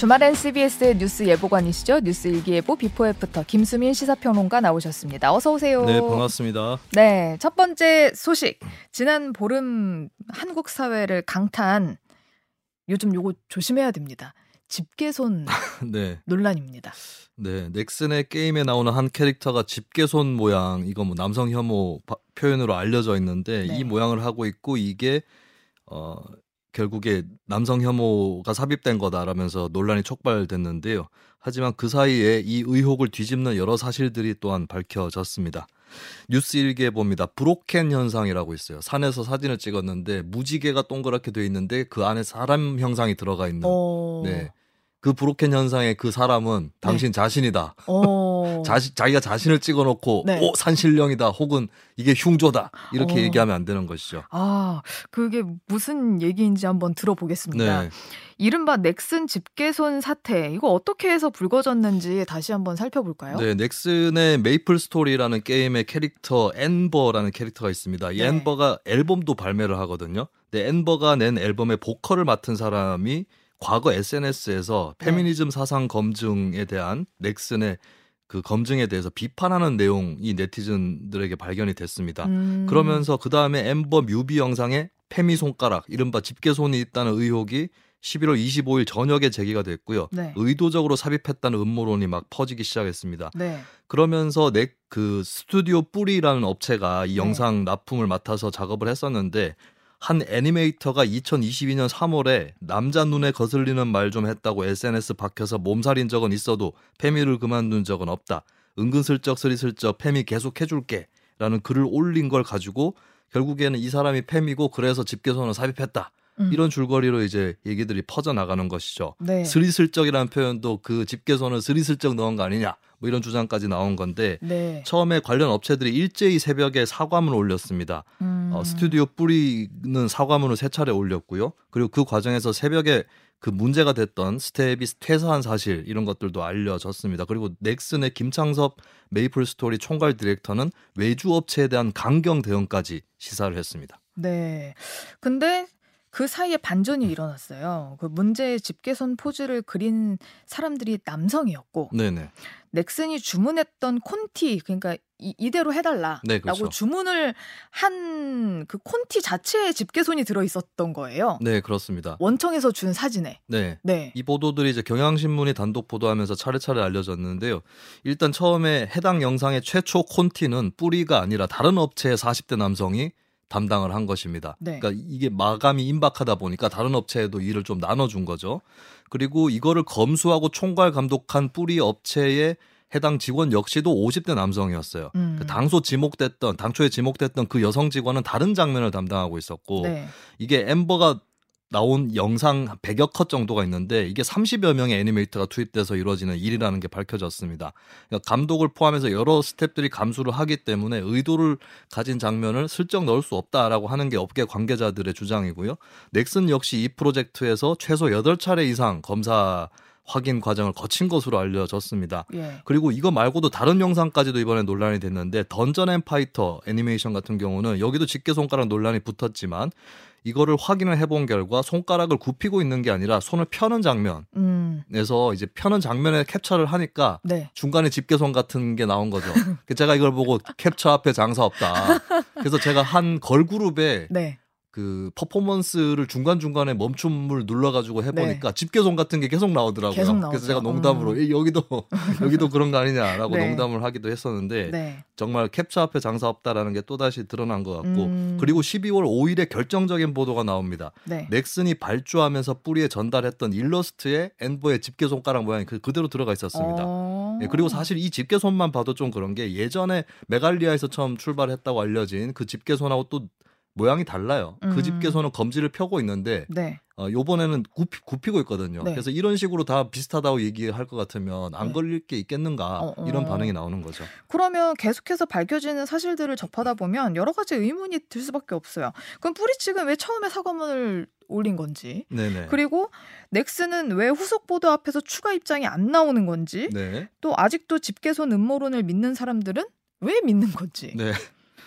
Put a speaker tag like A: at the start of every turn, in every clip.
A: 주말엔 CBS 뉴스 예보관이시죠? 뉴스 일기예보 before after 김수민 시사평론가 나오셨습니다. 어서 오세요.
B: 네, 반갑습니다.
A: 네, 첫 번째 소식. 지난 보름 한국 사회를 강타한 요즘 요거 조심해야 됩니다. 집게손 네. 논란입니다.
B: 네, 넥슨의 게임에 나오는 한 캐릭터가 집게손 모양, 이거 뭐 남성 혐오 표현으로 알려져 있는데 네. 이 모양을 하고 있고 이게 어 결국에 남성 혐오가 삽입된 거다라면서 논란이 촉발됐는데요. 하지만 그 사이에 이 의혹을 뒤집는 여러 사실들이 또한 밝혀졌습니다. 뉴스 일기에 봅니다. 브로켄 현상이라고 있어요. 산에서 사진을 찍었는데 무지개가 동그랗게 돼 있는데 그 안에 사람 형상이 들어가 있는. 오. 네. 그 브로켄 현상의 그 사람은 당신 네. 자신이다. 자시, 자기가 자신을 찍어놓고 네. 오 산신령이다 혹은 이게 흉조다 이렇게 오. 얘기하면 안 되는 것이죠.
A: 아 그게 무슨 얘기인지 한번 들어보겠습니다. 네. 이른바 넥슨 집게손 사태 이거 어떻게 해서 불거졌는지 다시 한번 살펴볼까요?
B: 네, 넥슨의 메이플 스토리라는 게임의 캐릭터 엔버라는 캐릭터가 있습니다. 이 네. 엔버가 앨범도 발매를 하거든요. 근데 엔버가 낸 앨범의 보컬을 맡은 사람이 과거 SNS에서 네. 페미니즘 사상 검증에 대한 넥슨의 그 검증에 대해서 비판하는 내용이 네티즌들에게 발견이 됐습니다. 음. 그러면서 그 다음에 엠버 뮤비 영상에 페미 손가락, 이른바 집게손이 있다는 의혹이 11월 25일 저녁에 제기가 됐고요. 네. 의도적으로 삽입했다는 음모론이 막 퍼지기 시작했습니다. 네. 그러면서 넥 그 스튜디오 뿌리라는 업체가 이 네. 영상 납품을 맡아서 작업을 했었는데 한 애니메이터가 2022년 3월에 남자 눈에 거슬리는 말 좀 했다고 SNS 박혀서 몸살인 적은 있어도 페미를 그만둔 적은 없다. 은근슬쩍 스리슬쩍 페미 계속 해줄게. 라는 글을 올린 걸 가지고 결국에는 이 사람이 페미고 그래서 집게손을 삽입했다. 음. 이런 줄거리로 이제 얘기들이 퍼져 나가는 것이죠. 네. 스리슬쩍이라는 표현도 그 집게손을 스리슬쩍 넣은 거 아니냐. 뭐 이런 주장까지 나온 건데 네. 처음에 관련 업체들이 일제히 새벽에 사과문을 올렸습니다. 음. 어, 스튜디오 뿌리는 사과문을 세 차례 올렸고요. 그리고 그 과정에서 새벽에 그 문제가 됐던 스텝이 퇴사한 사실 이런 것들도 알려졌습니다. 그리고 넥슨의 김창섭 메이플 스토리 총괄 디렉터는 외주 업체에 대한 강경 대응까지 시사를 했습니다.
A: 네. 근데 그 사이에 반전이 일어났어요. 그 문제의 집게손 포즈를 그린 사람들이 남성이었고 네네. 넥슨이 주문했던 콘티 그러니까 이, 대로 해달라라고 네, 그렇죠. 주문을 한 그 콘티 자체에 집게손이 들어 있었던 거예요.
B: 네 그렇습니다.
A: 원청에서 준 사진에.
B: 네. 네. 이 보도들이 이제 경향신문이 단독 보도하면서 차례차례 알려졌는데요. 일단 처음에 해당 영상의 최초 콘티는 뿌리가 아니라 다른 업체의 40대 남성이 담당을 한 것입니다. 네. 그러니까 이게 마감이 임박하다 보니까 다른 업체에도 일을 좀 나눠준 거죠. 그리고 이거를 검수하고 총괄 감독한 뿌리 업체의 해당 직원 역시도 50대 남성이었어요. 음. 그 당소 지목됐던 당초에 지목됐던 그 여성 직원은 다른 장면을 담당하고 있었고 네. 이게 엔버가 나온 영상 100여 컷 정도가 있는데 이게 30여 명의 애니메이터가 투입돼서 이루어지는 일이라는 게 밝혀졌습니다. 그러니까 감독을 포함해서 여러 스탭들이 감수를 하기 때문에 의도를 가진 장면을 슬쩍 넣을 수 없다라고 하는 게 업계 관계자들의 주장이고요. 넥슨 역시 이 프로젝트에서 최소 8차례 이상 검사 확인 과정을 거친 것으로 알려졌습니다. 예. 그리고 이거 말고도 다른 영상까지도 이번에 논란이 됐는데 던전 앤 파이터 애니메이션 같은 경우는 여기도 집게 손가락 논란이 붙었지만 이거를 확인을 해본 결과 손가락을 굽히고 있는 게 아니라 손을 펴는 장면에서 음. 이제 펴는 장면에 캡처를 하니까 네. 중간에 집게손 같은 게 나온 거죠. 제가 이걸 보고 캡처 앞에 장사 없다. 그래서 제가 한 걸그룹에 네. 그 퍼포먼스를 중간 중간에 멈춤을 눌러가지고 해보니까 네. 집게손 같은 게 계속 나오더라고요. 계속 그래서 제가 농담으로 음. 여기도 여기도 그런 거 아니냐라고 네. 농담을 하기도 했었는데 네. 정말 캡처 앞에 장사 없다라는 게 또 다시 드러난 것 같고 음. 그리고 12월 5일에 결정적인 보도가 나옵니다. 네. 넥슨이 발주하면서 뿌리에 전달했던 일러스트에 앤버의 집게 손가락 모양이 그 그대로 들어가 있었습니다. 어. 네, 그리고 사실 이 집게 손만 봐도 좀 그런 게 예전에 메갈리아에서 처음 출발했다고 알려진 그 집게 손하고 또 모양이 달라요. 그 음. 그 집게서는 검지를 펴고 있는데 네. 어, 요번에는 굽히, 굽히고 있거든요. 네. 그래서 이런 식으로 다 비슷하다고 얘기할 것 같으면 안 네. 걸릴 게 있겠는가 어, 어. 이런 반응이 나오는 거죠.
A: 그러면 계속해서 밝혀지는 사실들을 접하다 보면 여러 가지 의문이 들 수밖에 없어요. 그럼 뿌리 측은 왜 처음에 사과문을 올린 건지 네네. 그리고 넥슨은 왜 후속 보도 앞에서 추가 입장이 안 나오는 건지 네. 또 아직도 집게손 음모론을 믿는 사람들은 왜 믿는 건지 네.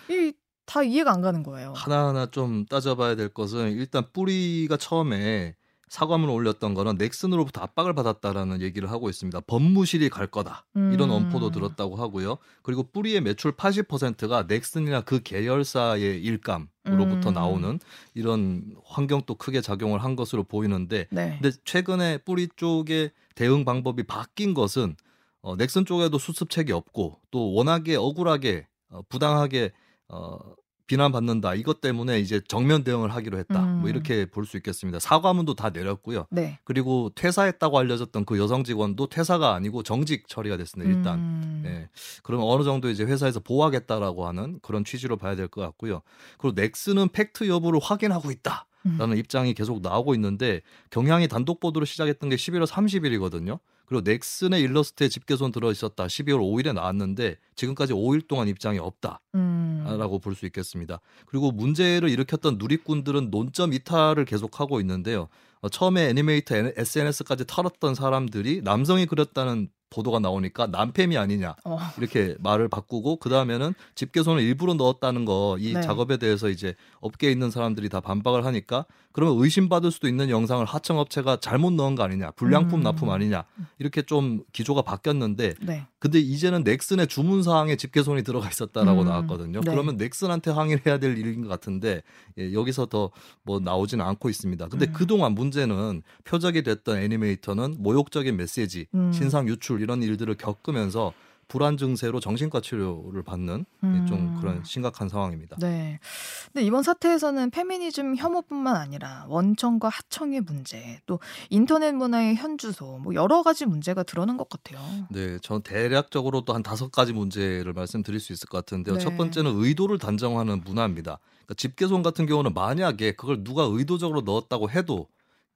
A: 이 다 이해가 안 가는 거예요.
B: 하나하나 좀 따져봐야 될 것은 일단 뿌리가 처음에 사과문을 올렸던 거는 넥슨으로부터 압박을 받았다라는 얘기를 하고 있습니다. 법무실이 갈 거다. 이런 음. 엄포도 들었다고 하고요. 그리고 뿌리의 매출 80%가 넥슨이나 그 계열사의 일감으로부터 음. 나오는 이런 환경도 크게 작용을 한 것으로 보이는데 네. 근데 최근에 뿌리 쪽의 대응 방법이 바뀐 것은 어, 넥슨 쪽에도 수습책이 없고 또 워낙에 억울하게 어, 부당하게 어, 비난받는다. 이것 때문에 이제 정면 대응을 하기로 했다. 뭐 음. 뭐 이렇게 볼 수 있겠습니다. 사과문도 다 내렸고요. 네. 그리고 퇴사했다고 알려졌던 그 여성 직원도 퇴사가 아니고 정직 처리가 됐습니다. 일단. 음. 네. 그러면 어느 정도 이제 회사에서 보호하겠다라고 하는 그런 취지로 봐야 될 것 같고요. 그리고 넥슨은 팩트 여부를 확인하고 있다. 라는 음. 입장이 계속 나오고 있는데 경향이 단독 보도를 시작했던 게 11월 30일이거든요. 그리고 넥슨의 일러스트에 집계손 들어 있었다. 12월 5일에 나왔는데 지금까지 5일 동안 입장이 없다라고 음. 볼수 있겠습니다. 그리고 문제를 일으켰던 누리꾼들은 논점 이탈을 계속하고 있는데요. 어, 처음에 애니메이터 SNS까지 털었던 사람들이 남성이 그렸다는 보도가 나오니까 남팸이 아니냐 어. 이렇게 말을 바꾸고 그 다음에는 집게손을 일부러 넣었다는 거이 네. 작업에 대해서 이제 업계에 있는 사람들이 다 반박을 하니까 그러면 의심받을 수도 있는 영상을 하청업체가 잘못 넣은 거 아니냐 불량품 음. 납품 아니냐 이렇게 좀 기조가 바뀌었는데 네. 근데 이제는 넥슨의 주문 사항에 집게손이 들어가 있었다라고 음. 나왔거든요. 네. 그러면 넥슨한테 항의를 해야 될 일인 것 같은데 예, 여기서 더 뭐 나오지는 않고 있습니다. 근데 음. 그동안 문제는 표적이 됐던 애니메이터는 모욕적인 메시지, 음. 신상 유출 이런 일들을 겪으면서 불안 증세로 정신과 치료를 받는 음. 좀 그런 심각한 상황입니다.
A: 네. 근데 이번 사태에서는 페미니즘 혐오뿐만 아니라 원청과 하청의 문제, 또 인터넷 문화의 현주소, 뭐 여러 가지 문제가 드러난 것 같아요.
B: 네, 전 대략적으로도 한 다섯 가지 문제를 말씀드릴 수 있을 것 같은데요. 네. 첫 번째는 의도를 단정하는 문화입니다. 그러니까 집계손 같은 경우는 만약에 그걸 누가 의도적으로 넣었다고 해도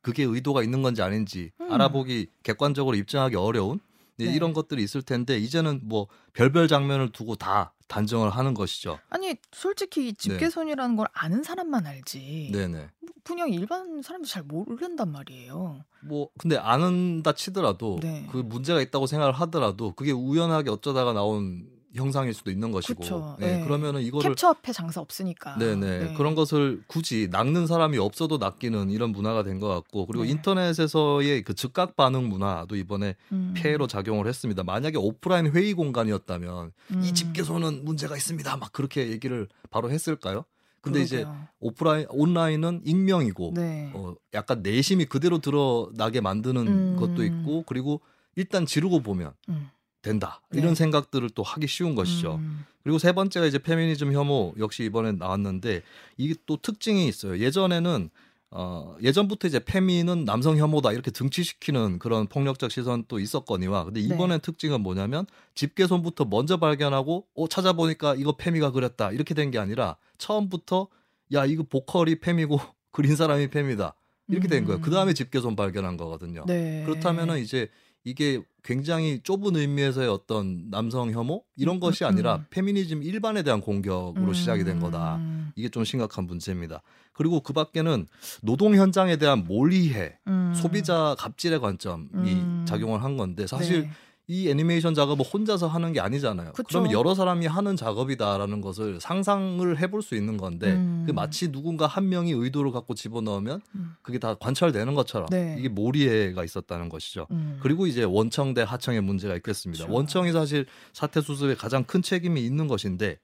B: 그게 의도가 있는 건지 아닌지 음. 알아보기 객관적으로 입증하기 어려운 네, 네. 이런 것들이 있을 텐데 이제는 뭐 별별 장면을 두고 다 단정을 하는 것이죠.
A: 아니 솔직히 집게손이라는 네. 걸 아는 사람만 알지. 네네. 뭐 그냥 일반 사람도 잘 모른단 말이에요.
B: 뭐 근데 아는다 치더라도 네. 그 문제가 있다고 생각을 하더라도 그게 우연하게 어쩌다가 나온 형상일 수도 있는 것이고. 그쵸, 네. 네. 그러면은 이거를
A: 캡처 앞에 장사 없으니까.
B: 네네. 네. 그런 것을 굳이 낚는 사람이 없어도 낚이는 이런 문화가 된 것 같고 그리고 네. 인터넷에서의 그 즉각 반응 문화도 이번에 음. 폐해로 작용을 했습니다. 만약에 오프라인 회의 공간이었다면 음. 이 집계소는 문제가 있습니다. 막 그렇게 얘기를 바로 했을까요? 근데 그러게요. 이제 오프라인 온라인은 익명이고 네. 어, 약간 내심이 그대로 드러나게 만드는 음. 것도 있고 그리고 일단 지르고 보면 음. 된다 이런 네. 생각들을 또 하기 쉬운 것이죠. 음. 그리고 세 번째가 이제 페미니즘 혐오 역시 이번에 나왔는데 이게 또 특징이 있어요. 예전에는 어, 예전부터 이제 페미는 남성 혐오다 이렇게 등치시키는 그런 폭력적 시선도 있었거니와 근데 네. 이번엔 네. 특징은 뭐냐면 집게손부터 먼저 발견하고 어 찾아보니까 이거 페미가 그렸다 이렇게 된 게 아니라 처음부터 야 이거 보컬이 페미고 그린 사람이 페미다 이렇게 된 거예요. 그 다음에 음. 집게손 발견한 거거든요. 네. 그렇다면은 이제 이게 굉장히 좁은 의미에서의 어떤 남성 혐오 이런 음, 것이 음, 아니라 음. 페미니즘 일반에 대한 공격으로 음. 시작이 된 거다. 이게 좀 심각한 문제입니다. 그리고 그 밖에는 노동 현장에 대한 몰이해, 음. 소비자 갑질의 관점이 음. 작용을 한 건데 사실 네. 이 애니메이션 작업을 혼자서 하는 게 아니잖아요. 그쵸. 그러면 여러 사람이 하는 작업이다라는 것을 상상을 해볼 수 있는 건데 음. 그 마치 누군가 한 명이 의도를 갖고 집어넣으면 음. 그게 다 관찰되는 것처럼 네. 이게 몰이해가 있었다는 것이죠. 음. 그리고 이제 원청 대 하청의 문제가 있겠습니다. 그쵸. 원청이 사실 사태 수습에 가장 큰 책임이 있는 것인데 예,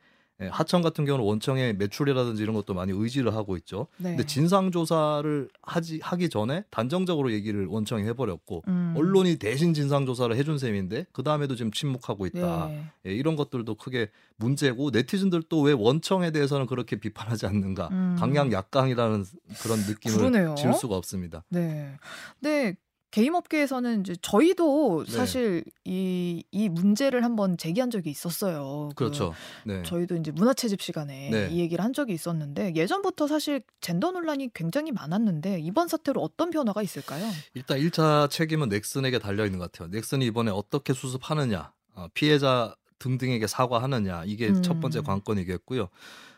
B: 하청 같은 경우는 원청의 매출이라든지 이런 것도 많이 의지를 하고 있죠. 네. 근데 진상 조사를 하지 하기 전에 단정적으로 얘기를 원청이 해버렸고 음. 언론이 대신 진상 조사를 해준 셈인데 그 다음에도 지금 침묵하고 있다. 네. 예, 이런 것들도 크게 문제고 네티즌들도 왜 원청에 대해서는 그렇게 비판하지 않는가? 음. 강약 약강이라는 그런 느낌을 그러네요. 질 수가 없습니다.
A: 네. 네. 게임 업계에서는 이제 저희도 네. 사실 이, 이 문제를 한번 제기한 적이 있었어요.
B: 그 그렇죠.
A: 네. 저희도 이제 문화채집 시간에 네. 이 얘기를 한 적이 있었는데 예전부터 사실 젠더 논란이 굉장히 많았는데 이번 사태로 어떤 변화가 있을까요?
B: 일단 1차 책임은 넥슨에게 달려 있는 것 같아요. 넥슨이 이번에 어떻게 수습하느냐, 어, 피해자 등등에게 사과하느냐 이게 음. 첫 번째 관건이겠고요.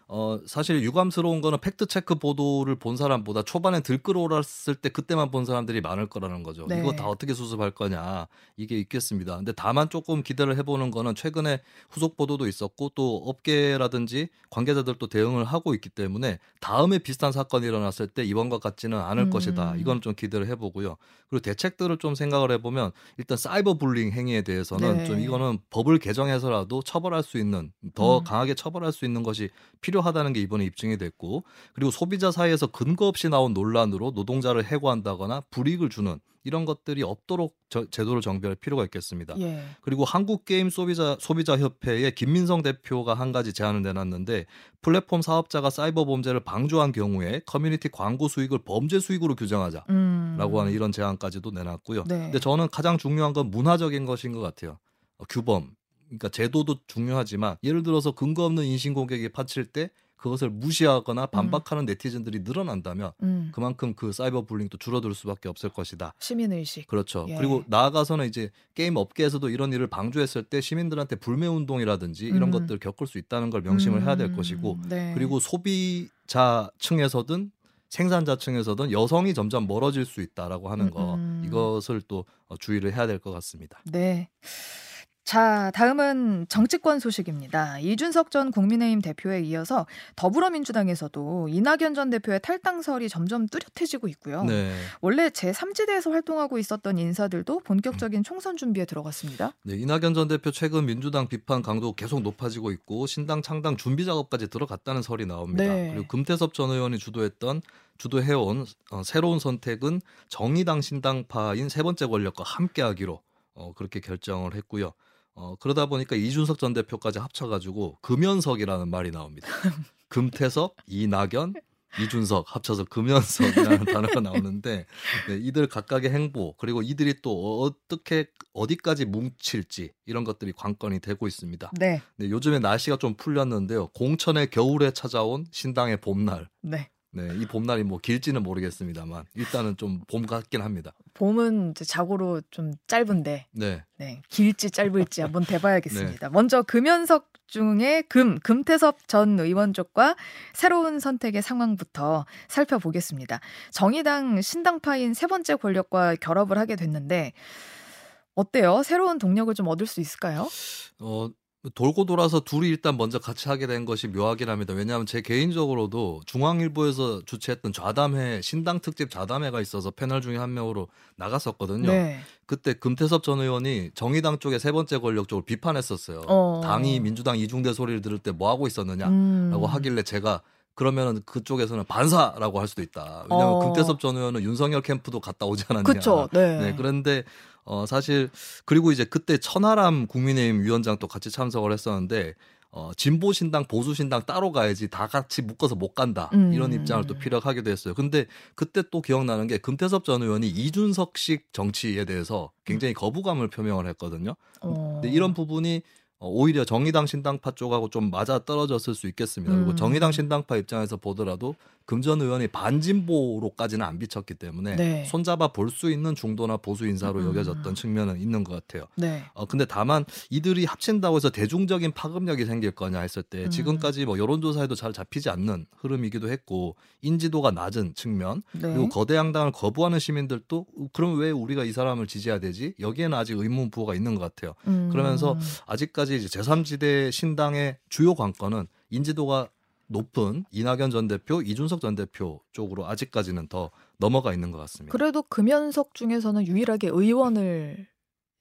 B: 어, 사실 유감스러운 거는 팩트체크 보도를 본 사람보다 초반에 들끓어올랐을 때 그때만 본 사람들이 많을 거라는 거죠. 네. 이거 다 어떻게 수습할 거냐. 이게 있겠습니다. 근데 다만 조금 기대를 해보는 거는 최근에 후속 보도도 있었고 또 업계라든지 관계자들도 대응을 하고 있기 때문에 다음에 비슷한 사건이 일어났을 때 이번과 같지는 않을 음. 것이다. 이건 좀 기대를 해보고요. 그리고 대책들을 좀 생각을 해보면 일단 사이버 불링 행위에 대해서는 네. 좀 이거는 법을 개정해서라도 처벌할 수 있는 더 음. 강하게 처벌할 수 있는 것이 필요 하다는 게 이번에 입증이 됐고 그리고 소비자 사이에서 근거 없이 나온 논란으로 노동자를 해고한다거나 불이익을 주는 이런 것들이 없도록 저, 제도를 정비할 필요가 있겠습니다. 예. 그리고 한국 게임 소비자 소비자 협회의 김민성 대표가 한 가지 제안을 내놨는데 플랫폼 사업자가 사이버 범죄를 방조한 경우에 커뮤니티 광고 수익을 범죄 수익으로 규정하자라고 음. 하는 이런 제안까지도 내놨고요. 네. 근데 저는 가장 중요한 건 문화적인 것인 것 같아요. 어, 규범. 그러니까 제도도 중요하지만 예를 들어서 근거 없는 인신 공격이 판칠 때 그것을 무시하거나 음. 반박하는 음. 네티즌들이 늘어난다면 음. 그만큼 그 cyber bullying도 줄어들 수밖에 없을 것이다.
A: 시민 의식.
B: 그렇죠. 예. 그리고 나아가서는 이제 게임 업계에서도 이런 일을 방조했을 때 시민들한테 불매 운동이라든지 이런 음. 것들을 겪을 수 있다는 걸 명심을 해야 될 음. 것이고 네. 그리고 소비자 층에서든 생산자 층에서든 여성이 점점 멀어질 수 있다라고 하는 거 음, 이것을 또 어, 주의를 해야 될 것 같습니다.
A: 네. 자, 다음은 정치권 소식입니다. 이준석 전 국민의힘 대표에 이어서 더불어민주당에서도 이낙연 전 대표의 탈당설이 점점 뚜렷해지고 있고요. 네. 원래 제3지대에서 활동하고 있었던 인사들도 본격적인 총선 준비에 들어갔습니다.
B: 네, 이낙연 전 대표 최근 민주당 비판 강도 계속 높아지고 있고 신당 창당 준비 작업까지 들어갔다는 설이 나옵니다. 네. 그리고 금태섭 전 의원이 주도했던 주도해온 어, 새로운 선택은 정의당 신당파인 세 번째 권력과 함께하기로 어, 그렇게 결정을 했고요. 어, 그러다 보니까 이준석 전 대표까지 합쳐가지고 금연석이라는 말이 나옵니다. 금태섭, 이낙연, 이준석 합쳐서 금연석이라는 단어가 나오는데 네, 이들 각각의 행보 그리고 이들이 또 어떻게 어디까지 뭉칠지 이런 것들이 관건이 되고 있습니다. 네. 네 요즘에 날씨가 좀 풀렸는데요. 공천의 겨울에 찾아온 신당의 봄날. 네. 네, 이 봄날이 뭐 길지는 모르겠습니다만 일단은 좀 봄 같긴 합니다.
A: 봄은 이제 자고로 좀 짧은데, 네, 네 길지 짧을지 한번 대봐야겠습니다. 네. 먼저 금연석 중에 금 금태섭 전 의원 쪽과 새로운 선택의 상황부터 살펴보겠습니다. 정의당 신당파인 세 번째 권력과 결합을 하게 됐는데 어때요? 새로운 동력을 좀 얻을 수 있을까요?
B: 어, 돌고 돌아서 둘이 일단 먼저 같이 하게 된 것이 묘하긴 합니다. 왜냐하면 제 개인적으로도 중앙일보에서 주최했던 좌담회 신당 특집 좌담회가 있어서 패널 중에 한 명으로 나갔었거든요. 네. 그때 금태섭 전 의원이 정의당 쪽에 세 번째 권력 쪽을 비판했었어요. 어. 당이 민주당 이중대 소리를 들을 때 뭐 하고 있었느냐라고 음. 하길래 제가 그러면은 그쪽에서는 반사라고 할 수도 있다. 왜냐하면 어. 금태섭 전 의원은 윤석열 캠프도 갔다 오지 않았냐.
A: 그쵸, 네.
B: 네. 그런데 어 사실 그리고 이제 그때 천하람 국민의힘 위원장도 같이 참석을 했었는데 어, 진보 신당, 보수 신당 따로 가야지 다 같이 묶어서 못 간다. 음. 이런 입장을 또 피력하기도 했어요. 근데 그때 또 기억나는 게 금태섭 전 의원이 이준석식 정치에 대해서 굉장히 거부감을 표명을 했거든요. 어. 근데 이런 부분이 어, 오히려 정의당 신당파 쪽하고 좀 맞아 떨어졌을 수 있겠습니다. 그리고 음. 정의당 신당파 입장에서 보더라도 금전 의원이 반진보로까지는 안 비쳤기 때문에 네. 손잡아 볼 수 있는 중도나 보수 인사로 음. 여겨졌던 측면은 있는 것 같아요. 네. 어, 근데 다만 이들이 합친다고 해서 대중적인 파급력이 생길 거냐 했을 때 음. 지금까지 뭐 여론조사에도 잘 잡히지 않는 흐름이기도 했고 인지도가 낮은 측면 네. 그리고 거대 양당을 거부하는 시민들도 그럼 왜 우리가 이 사람을 지지해야 되지? 여기에는 아직 의문 부호가 있는 것 같아요. 음. 그러면서 아직까지 이제 제3지대 신당의 주요 관건은 인지도가 높은 이낙연 전 대표, 이준석 전 대표 쪽으로 아직까지는 더 넘어가 있는 것 같습니다.
A: 그래도 금연석 중에서는 유일하게 의원을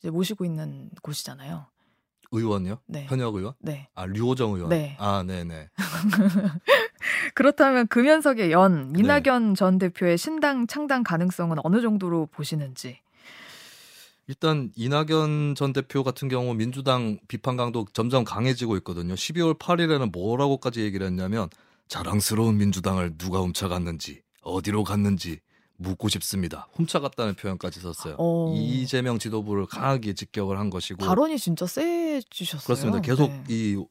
A: 이제 모시고 있는 곳이잖아요.
B: 의원이요? 네. 현역 의원? 네. 아 류호정 의원. 네. 아 네네.
A: 그렇다면 금연석의 연 이낙연 네. 전 대표의 신당 창당 가능성은 어느 정도로 보시는지?
B: 일단 이낙연 전 대표 같은 경우 민주당 비판 강도 점점 강해지고 있거든요. 12월 8일에는 뭐라고까지 얘기를 했냐면 자랑스러운 민주당을 누가 훔쳐갔는지 어디로 갔는지 묻고 싶습니다. 훔쳐갔다는 표현까지 썼어요. 어... 이재명 지도부를 강하게 직격을 한 것이고
A: 발언이 진짜 세지셨어요.
B: 그렇습니다. 계속 네. 이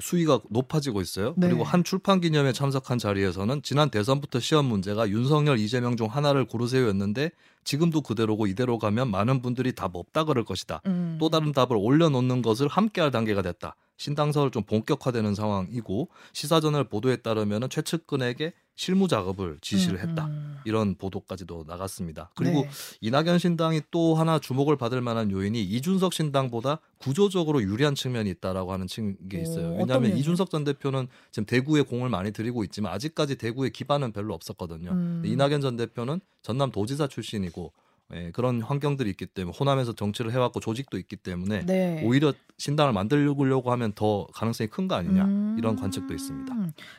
B: 수위가 높아지고 있어요. 네. 그리고 한 출판 기념에 참석한 자리에서는 지난 대선부터 시험 문제가 윤석열, 이재명 중 하나를 고르세요였는데 지금도 그대로고 이대로 가면 많은 분들이 답 없다 그럴 것이다. 음. 또 다른 답을 올려놓는 것을 함께할 단계가 됐다. 신당설 좀 본격화되는 상황이고 시사저널 보도에 따르면 최측근에게 실무 작업을 지시를 했다 음, 음. 이런 보도까지도 나갔습니다. 그리고 네. 이낙연 신당이 또 하나 주목을 받을 만한 요인이 이준석 신당보다 구조적으로 유리한 측면이 있다라고 하는 게 있어요. 왜냐하면 이준석 전 대표는 지금 대구에 공을 많이 들이고 있지만 아직까지 대구에 기반은 별로 없었거든요. 음. 이낙연 전 대표는 전남 도지사 출신이고 예, 그런 환경들이 있기 때문에 호남에서 정치를 해왔고 조직도 있기 때문에 네. 오히려 신당을 만들려고 하면 더 가능성이 큰 거 아니냐 음... 이런 관측도 있습니다.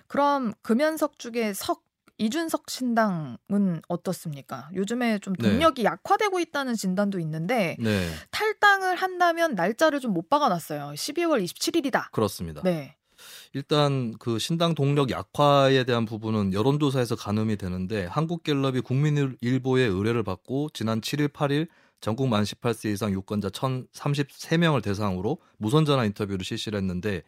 A: 그럼 금연석 중에 석 이준석 신당은 어떻습니까? 요즘에 좀 네. 동력이 네. 약화되고 있다는 진단도 있는데 네. 탈당을 한다면 날짜를 좀 못 박아놨어요. 12월 27일이다.
B: 그렇습니다. 네. 일단 그 신당 동력 약화에 대한 부분은 여론조사에서 가늠이 되는데 한국갤럽이 국민일보의 의뢰를 받고 지난 7일, 8일 전국 만 18세 이상 유권자 1,033명을 대상으로 무선 전화 인터뷰를 실시를 했는데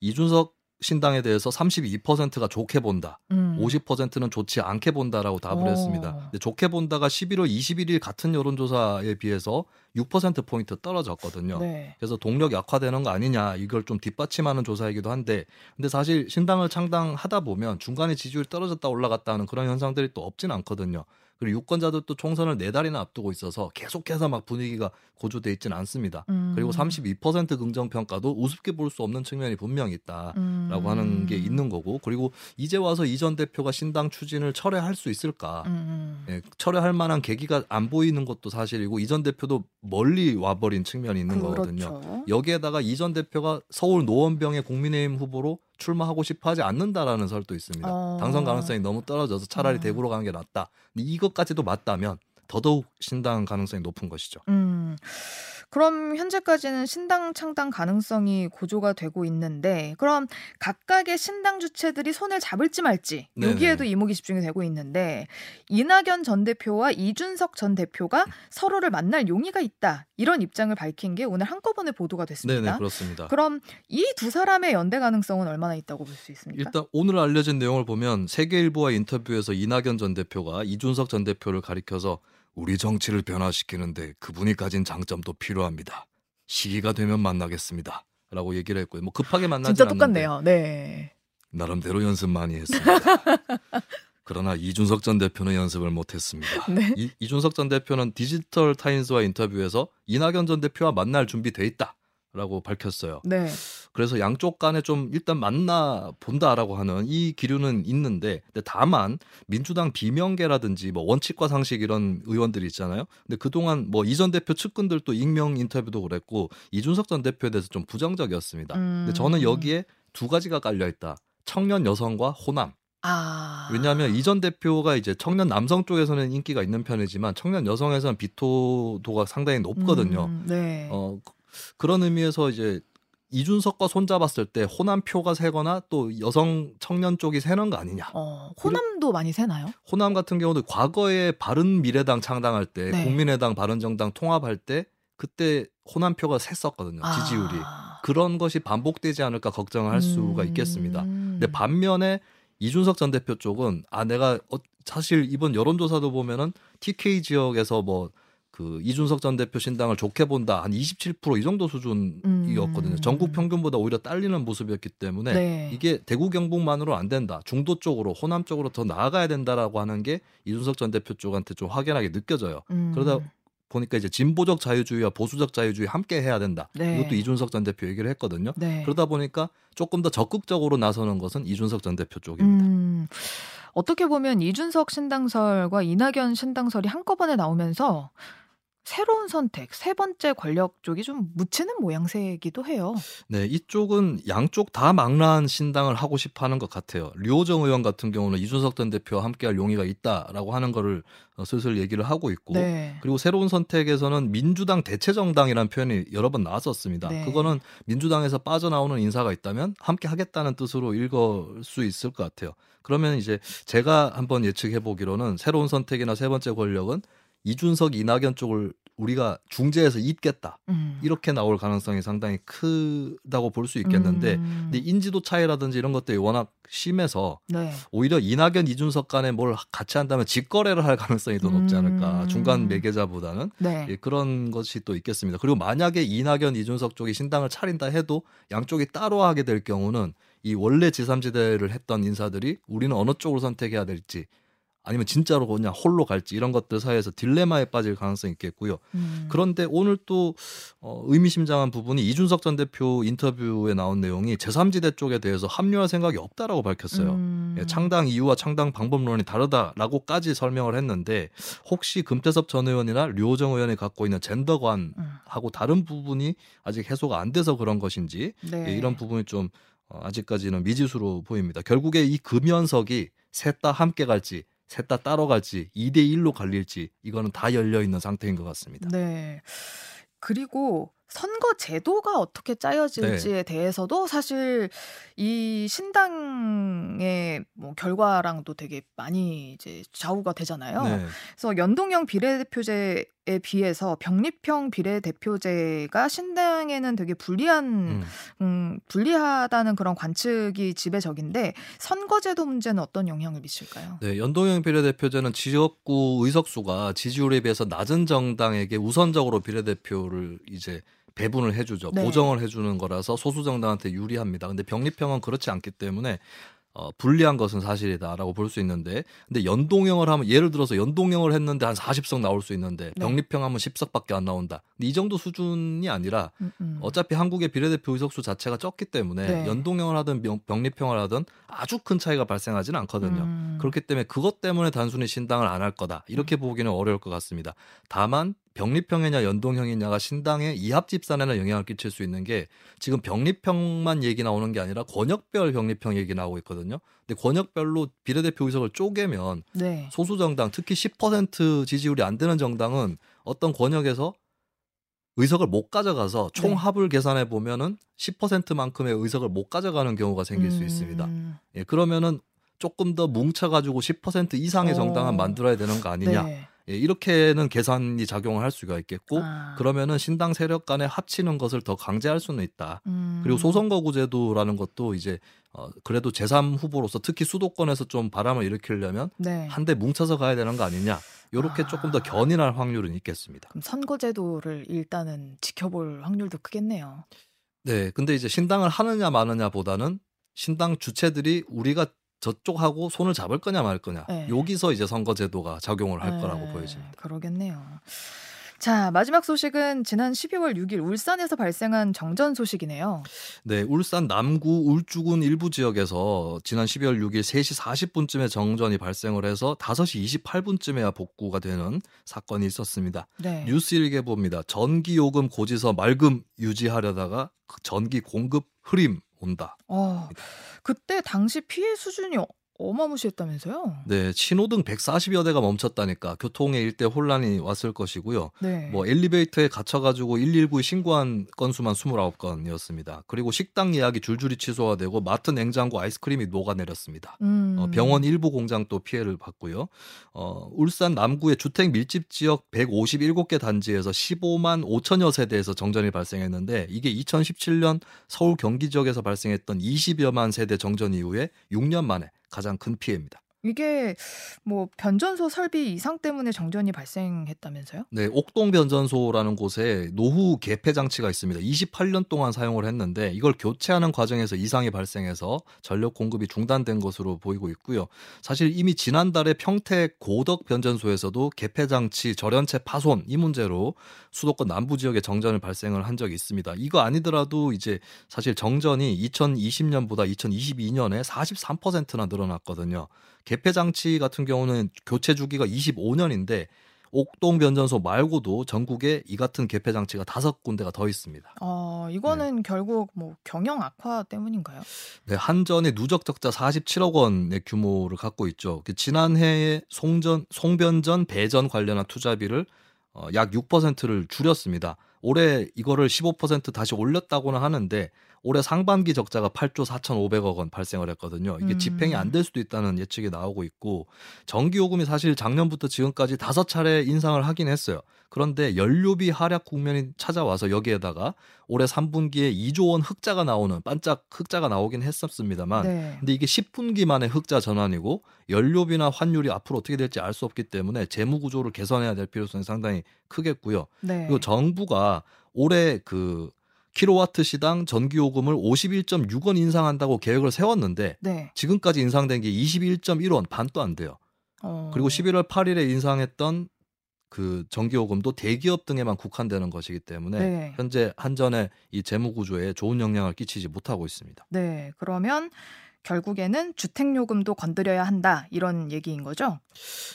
B: 이준석 신당에 대해서 32%가 좋게 본다. 음. 50%는 좋지 않게 본다라고 답을 오. 했습니다. 근데 좋게 본다가 11월 21일 같은 여론조사에 비해서 6% 포인트 떨어졌거든요. 네. 그래서 동력 약화되는 거 아니냐 이걸 좀 뒷받침하는 조사이기도 한데 근데 사실 신당을 창당하다 보면 중간에 지지율이 떨어졌다 올라갔다 하는 그런 현상들이 또 없진 않거든요. 그리고 유권자들 도 총선을 네 달이나 앞두고 있어서 계속해서 막 분위기가 고조돼 있지는 않습니다. 음. 그리고 32% 긍정 평가도 우습게 볼 수 없는 측면이 분명히 있다라고 음. 하는 게 있는 거고 그리고 이제 와서 이 전 대표가 신당 추진을 철회할 수 있을까? 음. 예, 철회할 만한 계기가 안 보이는 것도 사실이고 이 전 대표도 멀리 와버린 측면이 있는 그렇죠. 거거든요. 여기에다가 이 전 대표가 서울 노원병의 국민의힘 후보로 출마하고 싶어 하지 않는다라는 설도 있습니다. 어... 당선 가능성이 너무 떨어져서 차라리 음. 대구로 가는 게 낫다. 이것까지도 맞다면 더더욱 신당 가능성이 높은 것이죠. 음.
A: 그럼 현재까지는 신당 창당 가능성이 고조가 되고 있는데 그럼 각각의 신당 주체들이 손을 잡을지 말지 여기에도 이목이 집중이 되고 있는데 이낙연 전 대표와 이준석 전 대표가 서로를 만날 용의가 있다 이런 입장을 밝힌 게 오늘 한꺼번에 보도가 됐습니다.
B: 네, 그렇습니다.
A: 그럼 이 두 사람의 연대 가능성은 얼마나 있다고 볼 수 있습니까?
B: 일단 오늘 알려진 내용을 보면 세계일보와 인터뷰에서 이낙연 전 대표가 이준석 전 대표를 가리켜서 우리 정치를 변화시키는데 그분이 가진 장점도 필요합니다. 시기가 되면 만나겠습니다. 라고 얘기를 했고요. 뭐 급하게 만나지
A: 진짜 똑같네요. 네.
B: 나름대로 연습 많이 했습니다. 그러나 이준석 전 대표는 연습을 못했습니다. 네? 이, 이준석 전 대표는 디지털 타임스와 인터뷰에서 이낙연 전 대표와 만날 준비돼 있다. 라고 밝혔어요. 네. 그래서 양쪽 간에 좀 일단 만나 본다라고 하는 이 기류는 있는데 근데 다만 민주당 비명계라든지 뭐 원칙과 상식 이런 의원들이 있잖아요. 근데 그동안 뭐 이전 대표 측근들도 익명 인터뷰도 그랬고 이준석 전 대표에 대해서 좀 부정적이었습니다. 음. 근데 저는 여기에 두 가지가 깔려 있다. 청년 여성과 호남. 아. 왜냐하면 이전 대표가 이제 청년 남성 쪽에서는 인기가 있는 편이지만 청년 여성에서는 비토도가 상당히 높거든요. 음, 네. 어 그런 의미에서 이제 이준석과 손잡았을 때 호남표가 세거나 또 여성 청년 쪽이 세는 거 아니냐. 어,
A: 호남도 많이 세나요?
B: 호남 같은 경우도 과거에 바른 미래당 창당할 때 네. 국민의당 바른정당 통합할 때 그때 호남표가 셌었거든요. 아. 지지율이. 그런 것이 반복되지 않을까 걱정을 할 음. 수가 있겠습니다. 근데 반면에 이준석 전 대표 쪽은 아 내가 어, 사실 이번 여론조사도 보면은 TK 지역에서 뭐 그 이준석 전 대표 신당을 좋게 본다 한 27%이 정도 수준이었거든요. 음. 전국 평균보다 오히려 딸리는 모습이었기 때문에 네. 이게 대구 경북만으로 안 된다. 중도 쪽으로 호남 쪽으로 더 나아가야 된다라고 하는 게 이준석 전 대표 쪽한테 좀 확연하게 느껴져요. 음. 그러다 보니까 이제 진보적 자유주의와 보수적 자유주의 함께 해야 된다. 네. 이것도 이준석 전 대표 얘기를 했거든요. 네. 그러다 보니까 조금 더 적극적으로 나서는 것은 이준석 전 대표 쪽입니다. 음.
A: 어떻게 보면 이준석 신당설과 이낙연 신당설이 한꺼번에 나오면서 새로운 선택, 세 번째 권력 쪽이 좀 묻히는 모양새이기도 해요.
B: 네, 이쪽은 양쪽 다 망라한 신당을 하고 싶어 하는 것 같아요. 류호정 의원 같은 경우는 이준석 전 대표와 함께할 용의가 있다라고 하는 거를 어, 슬슬 얘기를 하고 있고, 네. 그리고 새로운 선택에서는 민주당 대체정당이라는 표현이 여러 번 나왔었습니다. 네. 그거는 민주당에서 빠져나오는 인사가 있다면 함께 하겠다는 뜻으로 읽을 수 있을 것 같아요. 그러면 이제 제가 한번 예측해 보기로는 새로운 선택이나 세 번째 권력은 이준석 이낙연 쪽을 우리가 중재해서 잇겠다 음. 이렇게 나올 가능성이 상당히 크다고 볼 수 있겠는데 음. 근데 인지도 차이라든지 이런 것들이 워낙 심해서 네. 오히려 이낙연 이준석 간에 뭘 같이 한다면 직거래를 할 가능성이 더 높지 않을까 음. 중간 매개자보다는 네. 예, 그런 것이 또 있겠습니다. 그리고 만약에 이낙연 이준석 쪽이 신당을 차린다 해도 양쪽이 따로 하게 될 경우는 이 원래 지3지대를 했던 인사들이 우리는 어느 쪽을 선택해야 될지 아니면 진짜로 그냥 홀로 갈지 이런 것들 사이에서 딜레마에 빠질 가능성이 있겠고요. 음. 그런데 오늘 또 어, 의미심장한 부분이 이준석 전 대표 인터뷰에 나온 내용이 제3지대 쪽에 대해서 합류할 생각이 없다라고 밝혔어요. 음. 예, 창당 이유와 창당 방법론이 다르다라고까지 설명을 했는데 혹시 금태섭 전 의원이나 류호정 의원이 갖고 있는 젠더관하고 음. 다른 부분이 아직 해소가 안 돼서 그런 것인지 네. 예, 이런 부분이 좀 어, 아직까지는 미지수로 보입니다. 결국에 이 금연석이 셋 다 함께 갈지 셋 다 따로 갈지 2대 1로 갈릴지 이거는 다 열려 있는 상태인 것 같습니다.
A: 네. 그리고 선거 제도가 어떻게 짜여질지에 네. 대해서도 사실 이 신당의 뭐 결과랑도 되게 많이 이제 좌우가 되잖아요. 네. 그래서 연동형 비례대표제에 비해서 병립형 비례대표제가 신당에는 되게 불리한 음. 음, 불리하다는 그런 관측이 지배적인데 선거제도 문제는 어떤 영향을 미칠까요?
B: 네, 연동형 비례대표제는 지역구 의석수가 지지율에 비해서 낮은 정당에게 우선적으로 비례대표를 이제 배분을 해주죠. 네. 보정을 해주는 거라서 소수 정당한테 유리합니다. 근데 병립형은 그렇지 않기 때문에 어, 불리한 것은 사실이다라고 볼 수 있는데, 근데 연동형을 하면 예를 들어서 연동형을 했는데 한 40석 나올 수 있는데 네. 병립형 하면 10석밖에 안 나온다. 근데 이 정도 수준이 아니라 음, 음. 어차피 한국의 비례대표 의석수 자체가 적기 때문에 네. 연동형을 하든 병립형을 하든 아주 큰 차이가 발생하지는 않거든요. 음. 그렇기 때문에 그것 때문에 단순히 신당을 안 할 거다 이렇게 음. 보기는 어려울 것 같습니다. 다만 병립형이냐 연동형이냐가 신당의 이합 집산에는 영향을 끼칠 수 있는 게 지금 병립형만 얘기 나오는 게 아니라 권역별 병립형 얘기 나오고 있거든요. 근데 권역별로 비례대표 의석을 쪼개면 네. 소수 정당 특히 10% 지지율이 안 되는 정당은 어떤 권역에서 의석을 못 가져가서 총 네. 합을 계산해 보면은 10%만큼의 의석을 못 가져가는 경우가 생길 음... 수 있습니다. 예, 그러면은 조금 더 뭉쳐가지고 10% 이상의 정당을 어... 만들어야 되는 거 아니냐. 네. 예, 이렇게는 계산이 작용을 할 수가 있겠고 아. 그러면은 신당 세력 간에 합치는 것을 더 강제할 수는 있다. 음. 그리고 소선거구제도라는 것도 이제 어 그래도 제3 후보로서 특히 수도권에서 좀 바람을 일으키려면 네. 한대 뭉쳐서 가야 되는 거 아니냐. 요렇게 아. 조금 더 견인할 확률은 있겠습니다.
A: 그럼 선거제도를 일단은 지켜볼 확률도 크겠네요.
B: 네. 근데 이제 신당을 하느냐 마느냐보다는 신당 주체들이 우리가 저쪽하고 손을 잡을 거냐 말 거냐 네. 여기서 이제 선거제도가 작용을 할 네. 거라고 보여집니다.
A: 그러겠네요. 자, 마지막 소식은 지난 12월 6일 울산에서 발생한 정전 소식이네요.
B: 네, 울산 남구 울주군 일부 지역에서 지난 12월 6일 3시 40분쯤에 정전이 발생을 해서 5시 28분쯤에야 복구가 되는 사건이 있었습니다. 네. 뉴스 일개봅니다. 전기 요금 고지서 맑음 유지하려다가 그 전기 공급 흐림 온다. 어,
A: 그때 당시 피해 수준이 어마무시했다면서요?
B: 네, 신호등 140여 대가 멈췄다니까 교통에 일대 혼란이 왔을 것이고요. 네. 뭐 엘리베이터에 갇혀가지고 119에 신고한 건수만 29건이었습니다. 그리고 식당 예약이 줄줄이 취소가 되고 마트 냉장고 아이스크림이 녹아내렸습니다. 음. 어, 병원 일부 공장 또 피해를 봤고요. 어, 울산 남구의 주택 밀집 지역 157개 단지에서 15만 5천여 세대에서 정전이 발생했는데 이게 2017년 서울 경기 지역에서 발생했던 20여만 세대 정전 이후에 6년 만에 가장 큰 피해입니다.
A: 이게 뭐 변전소 설비 이상 때문에 정전이 발생했다면서요?
B: 네, 옥동 변전소라는 곳에 노후 개폐 장치가 있습니다. 28년 동안 사용을 했는데 이걸 교체하는 과정에서 이상이 발생해서 전력 공급이 중단된 것으로 보이고 있고요. 사실 이미 지난달에 평택 고덕 변전소에서도 개폐 장치 절연체 파손 이 문제로 수도권 남부 지역에 정전을 발생을 한 적이 있습니다. 이거 아니더라도 이제 사실 정전이 2020년보다 2022년에 43%나 늘어났거든요. 개폐 장치 같은 경우는 교체 주기가 25년인데 옥동 변전소 말고도 전국에 이 같은 개폐 장치가 다섯 군데가 더 있습니다.
A: 어, 이거는 네. 결국 뭐 경영 악화 때문인가요?
B: 네, 한전의 누적 적자 47억 원의 규모를 갖고 있죠. 그 지난해에 송전 송변전 배전 관련한 투자비를 어, 약 6%를 줄였습니다. 올해 이거를 15% 다시 올렸다고는 하는데 올해 상반기 적자가 8조 4,500억 원 발생을 했거든요. 이게 음. 집행이 안 될 수도 있다는 예측이 나오고 있고 전기 요금이 사실 작년부터 지금까지 다섯 차례 인상을 하긴 했어요. 그런데 연료비 하락 국면이 찾아와서 여기에다가 올해 3분기에 2조 원 흑자가 나오는 반짝 흑자가 나오긴 했었습니다만 네. 근데 이게 10분기 만에 흑자 전환이고 연료비나 환율이 앞으로 어떻게 될지 알 수 없기 때문에 재무 구조를 개선해야 될 필요성이 상당히 크겠고요. 네. 그리고 정부가 올해 그 킬로와트 시당 전기 요금을 51.6원 인상한다고 계획을 세웠는데 네. 지금까지 인상된 게 21.1원 반도 안 돼요. 어... 그리고 11월 8일에 인상했던 그 전기 요금도 대기업 등에만 국한되는 것이기 때문에 네. 현재 한전의 이 재무 구조에 좋은 영향을 끼치지 못하고 있습니다.
A: 네, 그러면 결국에는 주택요금도 건드려야 한다 이런 얘기인 거죠?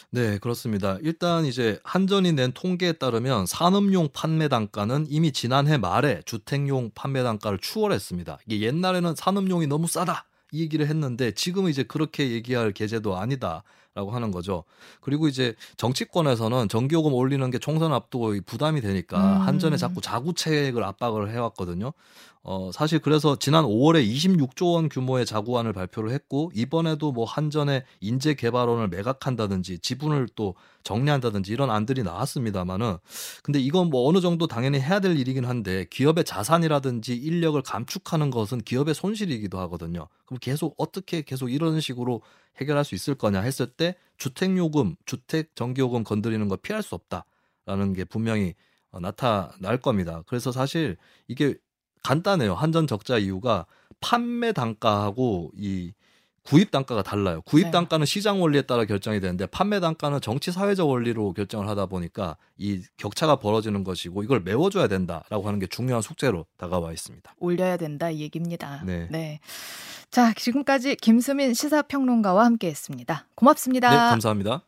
B: 네, 그렇습니다. 일단 이제 한전이 낸 통계에 따르면 산업용 판매 단가는 이미 지난해 말에 주택용 판매 단가를 추월했습니다. 이게 옛날에는 산업용이 너무 싸다 이 얘기를 했는데 지금은 이제 그렇게 얘기할 계제도 아니다. 라고 하는 거죠. 그리고 이제 정치권에서는 전기요금 올리는 게 총선 앞두고 부담이 되니까 음. 한전에 자꾸 자구책을 압박을 해왔거든요. 어, 사실 그래서 지난 5월에 26조 원 규모의 자구안을 발표를 했고 이번에도 뭐 한전의 인재 개발원을 매각한다든지 지분을 또 정리한다든지 이런 안들이 나왔습니다만은 근데 이건 뭐 어느 정도 당연히 해야 될 일이긴 한데 기업의 자산이라든지 인력을 감축하는 것은 기업의 손실이기도 하거든요. 그럼 계속 어떻게 계속 이런 식으로 해결할 수 있을 거냐 했을 때 주택 요금, 주택 전기 요금 건드리는 거 피할 수 없다라는 게 분명히 어, 나타날 겁니다. 그래서 사실 이게 간단해요. 한전 적자 이유가 판매 단가하고 이 구입 단가가 달라요. 구입 네. 단가는 시장 원리에 따라 결정이 되는데 판매 단가는 정치 사회적 원리로 결정을 하다 보니까 이 격차가 벌어지는 것이고 이걸 메워줘야 된다라고 하는 게 중요한 숙제로 다가와 있습니다.
A: 올려야 된다 이 얘기입니다. 네. 네. 자, 지금까지 김수민 시사평론가와 함께했습니다. 고맙습니다.
B: 네, 감사합니다.